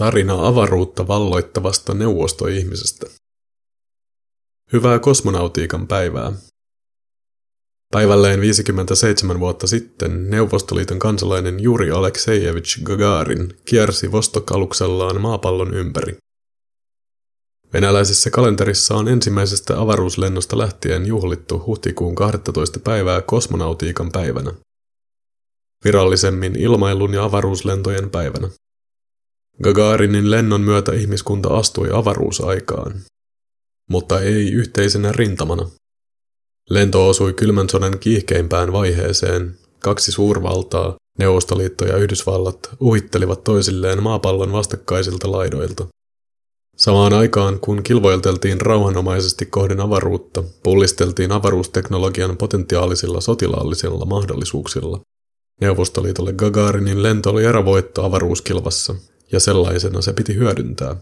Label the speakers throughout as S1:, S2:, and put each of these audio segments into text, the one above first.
S1: Tarina avaruutta valloittavasta neuvostoihmisestä. Hyvää kosmonautiikan päivää. Päivälleen 57 vuotta sitten Neuvostoliiton kansalainen Juri Aleksejevich Gagarin kiersi Vostok-aluksellaan maapallon ympäri. Venäläisessä kalenterissa on ensimmäisestä avaruuslennosta lähtien juhlittu huhtikuun 12. päivää kosmonautiikan päivänä. Virallisemmin ilmailun ja avaruuslentojen päivänä. Gagarinin lennon myötä ihmiskunta astui avaruusaikaan, mutta ei yhteisenä rintamana. Lento osui kylmän sodan kiihkeimpään vaiheeseen. Kaksi suurvaltaa, Neuvostoliitto ja Yhdysvallat, uhittelivat toisilleen maapallon vastakkaisilta laidoilta. Samaan aikaan, kun kilvoilteltiin rauhanomaisesti kohden avaruutta, pullisteltiin avaruusteknologian potentiaalisilla sotilaallisilla mahdollisuuksilla. Neuvostoliitolle Gagarinin lento oli erävoitto avaruuskilvassa, ja sellaisena se piti hyödyntää.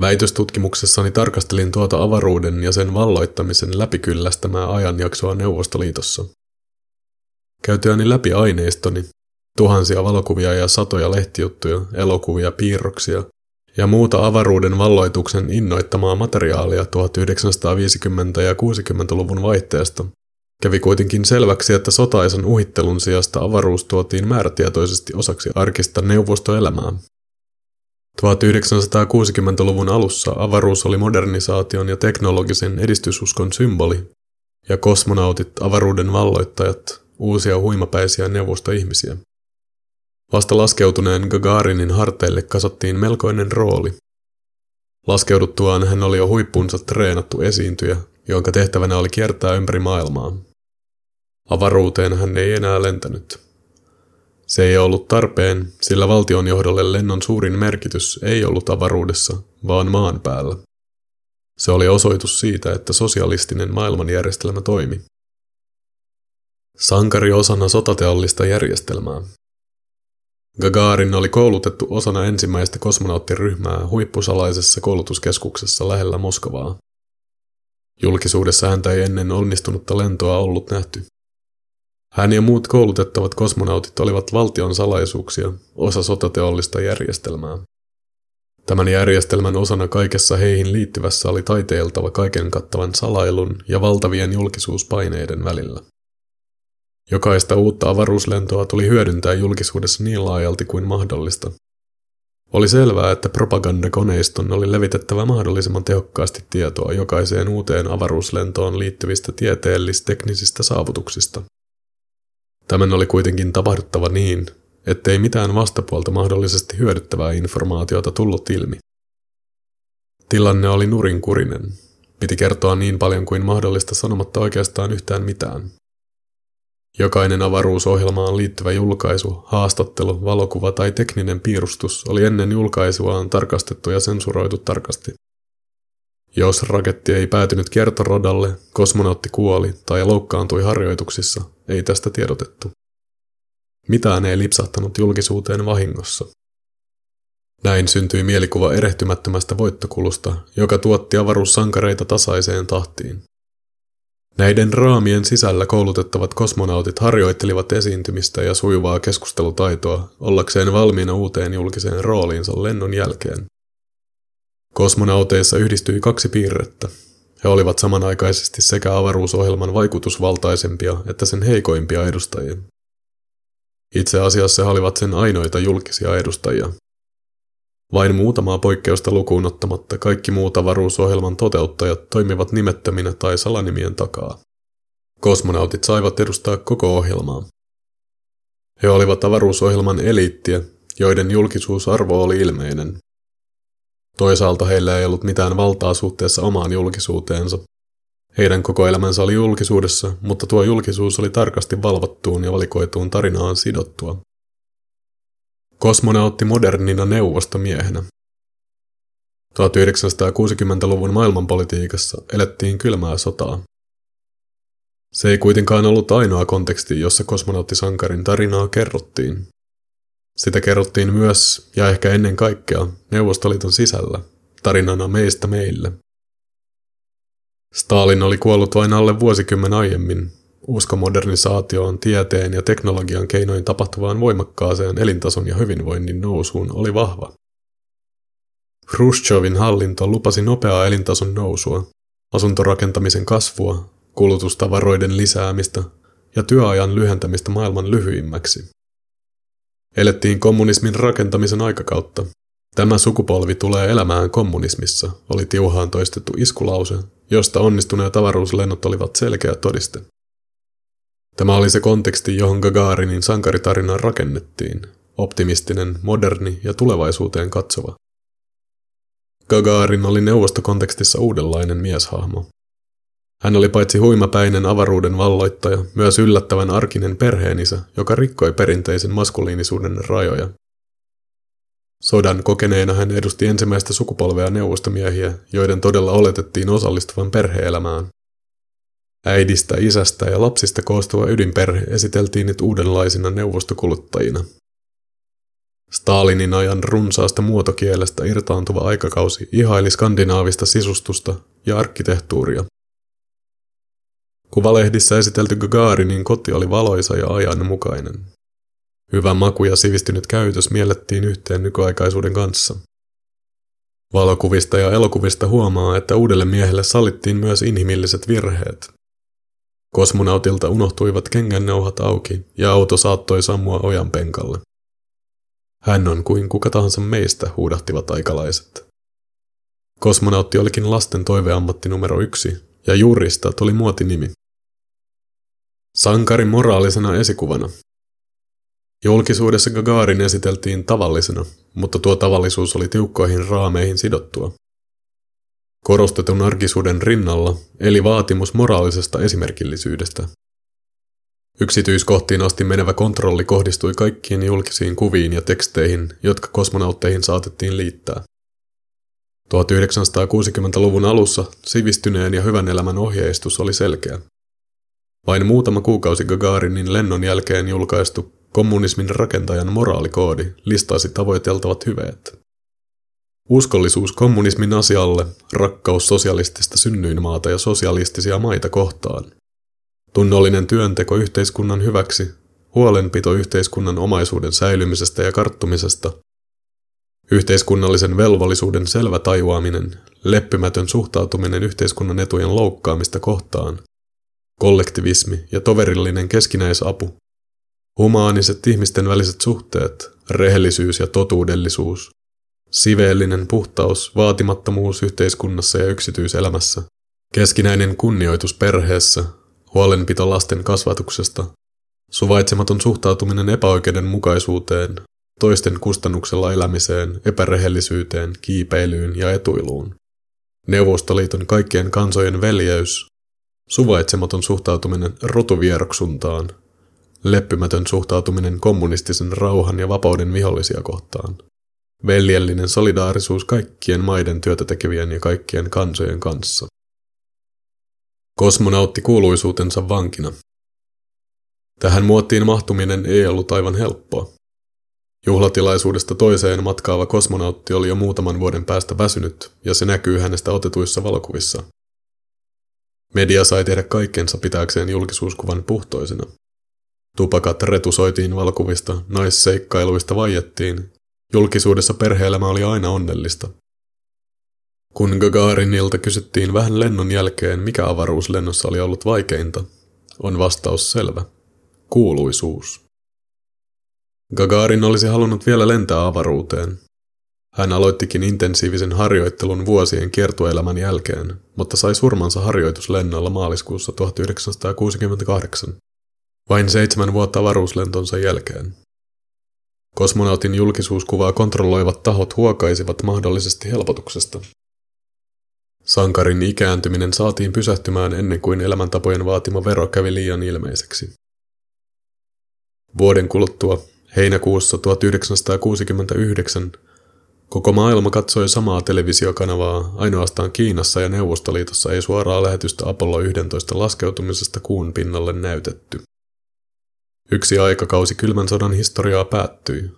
S1: Väitöstutkimuksessani tarkastelin tuota avaruuden ja sen valloittamisen läpikyllästämää ajanjaksoa Neuvostoliitossa. Käytyäni läpi aineistoni, tuhansia valokuvia ja satoja lehtijuttuja, elokuvia, piirroksia ja muuta avaruuden valloituksen innoittamaa materiaalia 1950- ja 60-luvun vaihteesta, Kävi kuitenkin selväksi, että sotaisan uhittelun sijasta avaruus tuotiin määrätietoisesti osaksi arkista neuvostoelämää. 1960-luvun alussa avaruus oli modernisaation ja teknologisen edistysuskon symboli, ja kosmonautit, avaruuden valloittajat, uusia huimapäisiä neuvostoihmisiä. Vasta laskeutuneen Gagarinin harteille kasattiin melkoinen rooli. Laskeuduttuaan hän oli jo huippunsa treenattu esiintyjä, jonka tehtävänä oli kiertää ympäri maailmaa. Avaruuteen hän ei enää lentänyt. Se ei ollut tarpeen, sillä valtionjohdolle lennon suurin merkitys ei ollut avaruudessa, vaan maan päällä. Se oli osoitus siitä, että sosialistinen maailmanjärjestelmä toimi. Sankari osana sotateollista järjestelmää. Gagarin oli koulutettu osana ensimmäistä kosmonauttiryhmää huippusalaisessa koulutuskeskuksessa lähellä Moskovaa. Julkisuudessa häntä ei ennen onnistunutta lentoa ollut nähty. Hän ja muut koulutettavat kosmonautit olivat valtion salaisuuksia, osa sotateollista järjestelmää. Tämän järjestelmän osana kaikessa heihin liittyvässä oli taiteiltava kaiken kattavan salailun ja valtavien julkisuuspaineiden välillä. Jokaista uutta avaruuslentoa tuli hyödyntää julkisuudessa niin laajalti kuin mahdollista. Oli selvää, että propagandakoneiston oli levitettävä mahdollisimman tehokkaasti tietoa jokaiseen uuteen avaruuslentoon liittyvistä tieteellis-teknisistä saavutuksista – Tämän oli kuitenkin tapahduttava niin, ettei mitään vastapuolta mahdollisesti hyödyttävää informaatiota tullut ilmi. Tilanne oli nurinkurinen. Piti kertoa niin paljon kuin mahdollista sanomatta oikeastaan yhtään mitään. Jokainen avaruusohjelmaan liittyvä julkaisu, haastattelu, valokuva tai tekninen piirustus oli ennen julkaisuaan tarkastettu ja sensuroitu tarkasti. Jos raketti ei päätynyt kiertoradalle, kosmonautti kuoli tai loukkaantui harjoituksissa, ei tästä tiedotettu. Mitään ei lipsahtanut julkisuuteen vahingossa. Näin syntyi mielikuva erehtymättömästä voittokulusta, joka tuotti avaruussankareita tasaiseen tahtiin. Näiden raamien sisällä koulutettavat kosmonautit harjoittelivat esiintymistä ja sujuvaa keskustelutaitoa ollakseen valmiina uuteen julkiseen rooliinsa lennon jälkeen. Kosmonauteissa yhdistyi kaksi piirrettä. He olivat samanaikaisesti sekä avaruusohjelman vaikutusvaltaisempia että sen heikoimpia edustajia. Itse asiassa he olivat sen ainoita julkisia edustajia. Vain muutamaa poikkeusta lukuun ottamatta kaikki muut avaruusohjelman toteuttajat toimivat nimettöminä tai salanimien takaa. Kosmonautit saivat edustaa koko ohjelmaa. He olivat avaruusohjelman eliittiä, joiden julkisuusarvo oli ilmeinen. Toisaalta heillä ei ollut mitään valtaa suhteessa omaan julkisuuteensa. Heidän koko elämänsä oli julkisuudessa, mutta tuo julkisuus oli tarkasti valvottuun ja valikoituun tarinaan sidottua. Kosmonautti modernina neuvostomiehenä. 1960-luvun maailmanpolitiikassa elettiin kylmää sotaa. Se ei kuitenkaan ollut ainoa konteksti, jossa kosmonauttisankarin tarinaa kerrottiin. Sitä kerrottiin myös, ja ehkä ennen kaikkea, Neuvostoliiton sisällä, tarinana meistä meille. Stalin oli kuollut vain alle vuosikymmen aiemmin. Usko modernisaatioon, tieteen ja teknologian keinoin tapahtuvaan voimakkaaseen elintason ja hyvinvoinnin nousuun oli vahva. Khrushchevin hallinto lupasi nopeaa elintason nousua, asuntorakentamisen kasvua, kulutustavaroiden lisäämistä ja työajan lyhentämistä maailman lyhyimmäksi. Elettiin kommunismin rakentamisen aikakautta. Tämä sukupolvi tulee elämään kommunismissa, oli tiuhaan toistettu iskulause, josta onnistuneet avaruuslennot olivat selkeä todiste. Tämä oli se konteksti, johon Gagarinin sankaritarina rakennettiin, optimistinen, moderni ja tulevaisuuteen katsova. Gagarin oli neuvostokontekstissa uudenlainen mieshahmo. Hän oli paitsi huimapäinen avaruuden valloittaja, myös yllättävän arkinen perheenisä, joka rikkoi perinteisen maskuliinisuuden rajoja. Sodan kokeneena hän edusti ensimmäistä sukupolvea neuvostomiehiä, joiden todella oletettiin osallistuvan perheelämään. Äidistä, isästä ja lapsista koostuva ydinperhe esiteltiin nyt uudenlaisina neuvostokuluttajina. Stalinin ajan runsaasta muotokielestä irtaantuva aikakausi ihaili skandinaavista sisustusta ja arkkitehtuuria. Kuvalehdissä esitelty Gagarinin koti oli valoisa ja ajanmukainen. Hyvä maku ja sivistynyt käytös miellettiin yhteen nykyaikaisuuden kanssa. Valokuvista ja elokuvista huomaa, että uudelle miehelle sallittiin myös inhimilliset virheet. Kosmonautilta unohtuivat kengänneuhat auki ja auto saattoi sammua ojan penkalle. Hän on kuin kuka tahansa meistä, huudahtivat aikalaiset. Kosmonautti olikin lasten toiveammatti numero yksi, ja jurista tuli muotinimi. Sankari moraalisena esikuvana. Julkisuudessa Gagarin esiteltiin tavallisena, mutta tuo tavallisuus oli tiukkoihin raameihin sidottua. Korostetun arkisuuden rinnalla eli vaatimus moraalisesta esimerkillisyydestä. Yksityiskohtiin asti menevä kontrolli kohdistui kaikkiin julkisiin kuviin ja teksteihin, jotka kosmonautteihin saatettiin liittää. 1960-luvun alussa sivistyneen ja hyvän elämän ohjeistus oli selkeä. Vain muutama kuukausi Gagarinin lennon jälkeen julkaistu kommunismin rakentajan moraalikoodi listasi tavoiteltavat hyveet. Uskollisuus kommunismin asialle, rakkaus sosialistista synnyinmaata ja sosialistisia maita kohtaan. Tunnollinen työnteko yhteiskunnan hyväksi, huolenpito yhteiskunnan omaisuuden säilymisestä ja karttumisesta, yhteiskunnallisen velvollisuuden selvä tajuaminen, leppymätön suhtautuminen yhteiskunnan etujen loukkaamista kohtaan, kollektivismi ja toverillinen keskinäisapu, humaaniset ihmisten väliset suhteet, rehellisyys ja totuudellisuus, siveellinen puhtaus, vaatimattomuus yhteiskunnassa ja yksityiselämässä, keskinäinen kunnioitus perheessä, huolenpito lasten kasvatuksesta, suvaitsematon suhtautuminen epäoikeudenmukaisuuteen, toisten kustannuksella elämiseen, epärehellisyyteen, kiipeilyyn ja etuiluun. Neuvostoliiton kaikkien kansojen veljeys, suvaitsematon suhtautuminen rotuvieroksuntaan, leppymätön suhtautuminen kommunistisen rauhan ja vapauden vihollisia kohtaan, veljellinen solidaarisuus kaikkien maiden työtä tekevien ja kaikkien kansojen kanssa. Kosmonautti kuuluisuutensa vankina. Tähän muottiin mahtuminen ei ollut aivan helppoa. Juhlatilaisuudesta toiseen matkaava kosmonautti oli jo muutaman vuoden päästä väsynyt, ja se näkyy hänestä otetuissa valokuvissa. Media sai tehdä kaikkensa pitääkseen julkisuuskuvan puhtoisena. Tupakat retusoitiin valokuvista, naisseikkailuista vaiettiin. Julkisuudessa perheelämä oli aina onnellista. Kun Gagarinilta kysyttiin vähän lennon jälkeen, mikä avaruuslennossa oli ollut vaikeinta, on vastaus selvä. Kuuluisuus. Gagarin olisi halunnut vielä lentää avaruuteen. Hän aloittikin intensiivisen harjoittelun vuosien kiertueelämän jälkeen, mutta sai surmansa harjoituslennolla maaliskuussa 1968, vain seitsemän vuotta avaruuslentonsa jälkeen. Kosmonautin julkisuuskuvaa kontrolloivat tahot huokaisivat mahdollisesti helpotuksesta. Sankarin ikääntyminen saatiin pysähtymään ennen kuin elämäntapojen vaatima vero kävi liian ilmeiseksi. Vuoden kuluttua, heinäkuussa 1969, koko maailma katsoi samaa televisiokanavaa, ainoastaan Kiinassa ja Neuvostoliitossa ei suoraa lähetystä Apollo 11 laskeutumisesta kuun pinnalle näytetty. Yksi aikakausi kylmän sodan historiaa päättyi.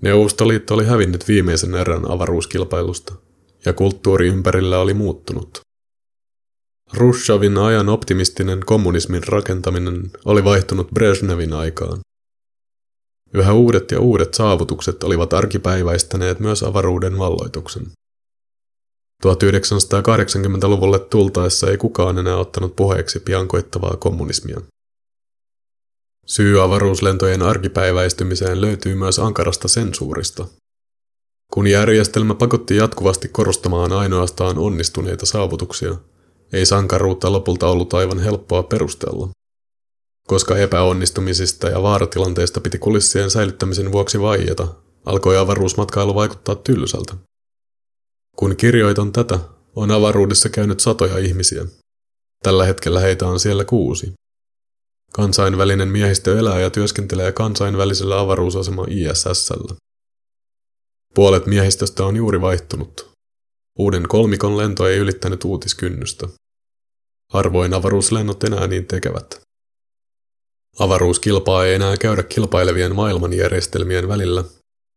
S1: Neuvostoliitto oli hävinnyt viimeisen erän avaruuskilpailusta – ja kulttuuri ympärillä oli muuttunut. Rushavin ajan optimistinen kommunismin rakentaminen oli vaihtunut Brezhnevin aikaan. Yhä uudet ja uudet saavutukset olivat arkipäiväistäneet myös avaruuden valloituksen. 1980-luvulle tultaessa ei kukaan enää ottanut puheeksi pian koittavaa kommunismia. Syy avaruuslentojen arkipäiväistymiseen löytyy myös ankarasta sensuurista. Kun järjestelmä pakotti jatkuvasti korostamaan ainoastaan onnistuneita saavutuksia, ei sankaruutta lopulta ollut aivan helppoa perustella. Koska epäonnistumisista ja vaaratilanteista piti kulissien säilyttämisen vuoksi vaieta, alkoi avaruusmatkailu vaikuttaa tylsältä. Kun kirjoitan tätä, on avaruudessa käynyt satoja ihmisiä. Tällä hetkellä heitä on siellä kuusi. Kansainvälinen miehistö elää ja työskentelee kansainvälisellä avaruusasema ISSllä. Puolet miehistöstä on juuri vaihtunut. Uuden kolmikon lento ei ylittänyt uutiskynnystä. Harvoin avaruuslennot enää niin tekevät. Avaruuskilpaa ei enää käydä kilpailevien maailmanjärjestelmien välillä,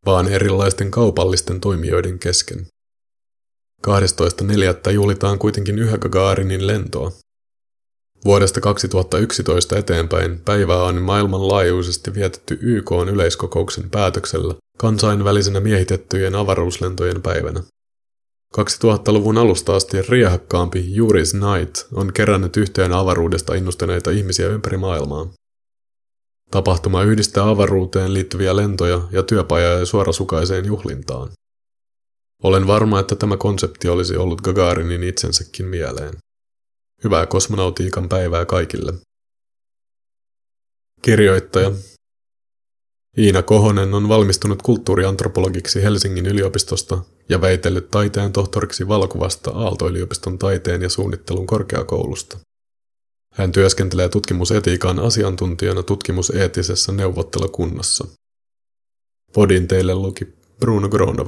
S1: vaan erilaisten kaupallisten toimijoiden kesken. 12.4. juhlitaan kuitenkin yhä Gagarinin lentoa. Vuodesta 2011 eteenpäin päivää on maailmanlaajuisesti vietetty YK yleiskokouksen päätöksellä kansainvälisenä miehitettyjen avaruuslentojen päivänä. 2000-luvun alusta asti riehakkaampi Juris Knight on kerännyt yhteen avaruudesta innostuneita ihmisiä ympäri maailmaa. Tapahtuma yhdistää avaruuteen liittyviä lentoja ja työpajoja suorasukaiseen juhlintaan. Olen varma, että tämä konsepti olisi ollut Gagarinin itsensäkin mieleen. Hyvää kosmonautiikan päivää kaikille. Kirjoittaja Iina Kohonen on valmistunut kulttuuriantropologiksi Helsingin yliopistosta ja väitellyt taiteen tohtoriksi valokuvasta Aalto-yliopiston taiteen ja suunnittelun korkeakoulusta. Hän työskentelee tutkimusetiikan asiantuntijana tutkimuseettisessä neuvottelukunnassa. Podin teille luki Bruno Gronov.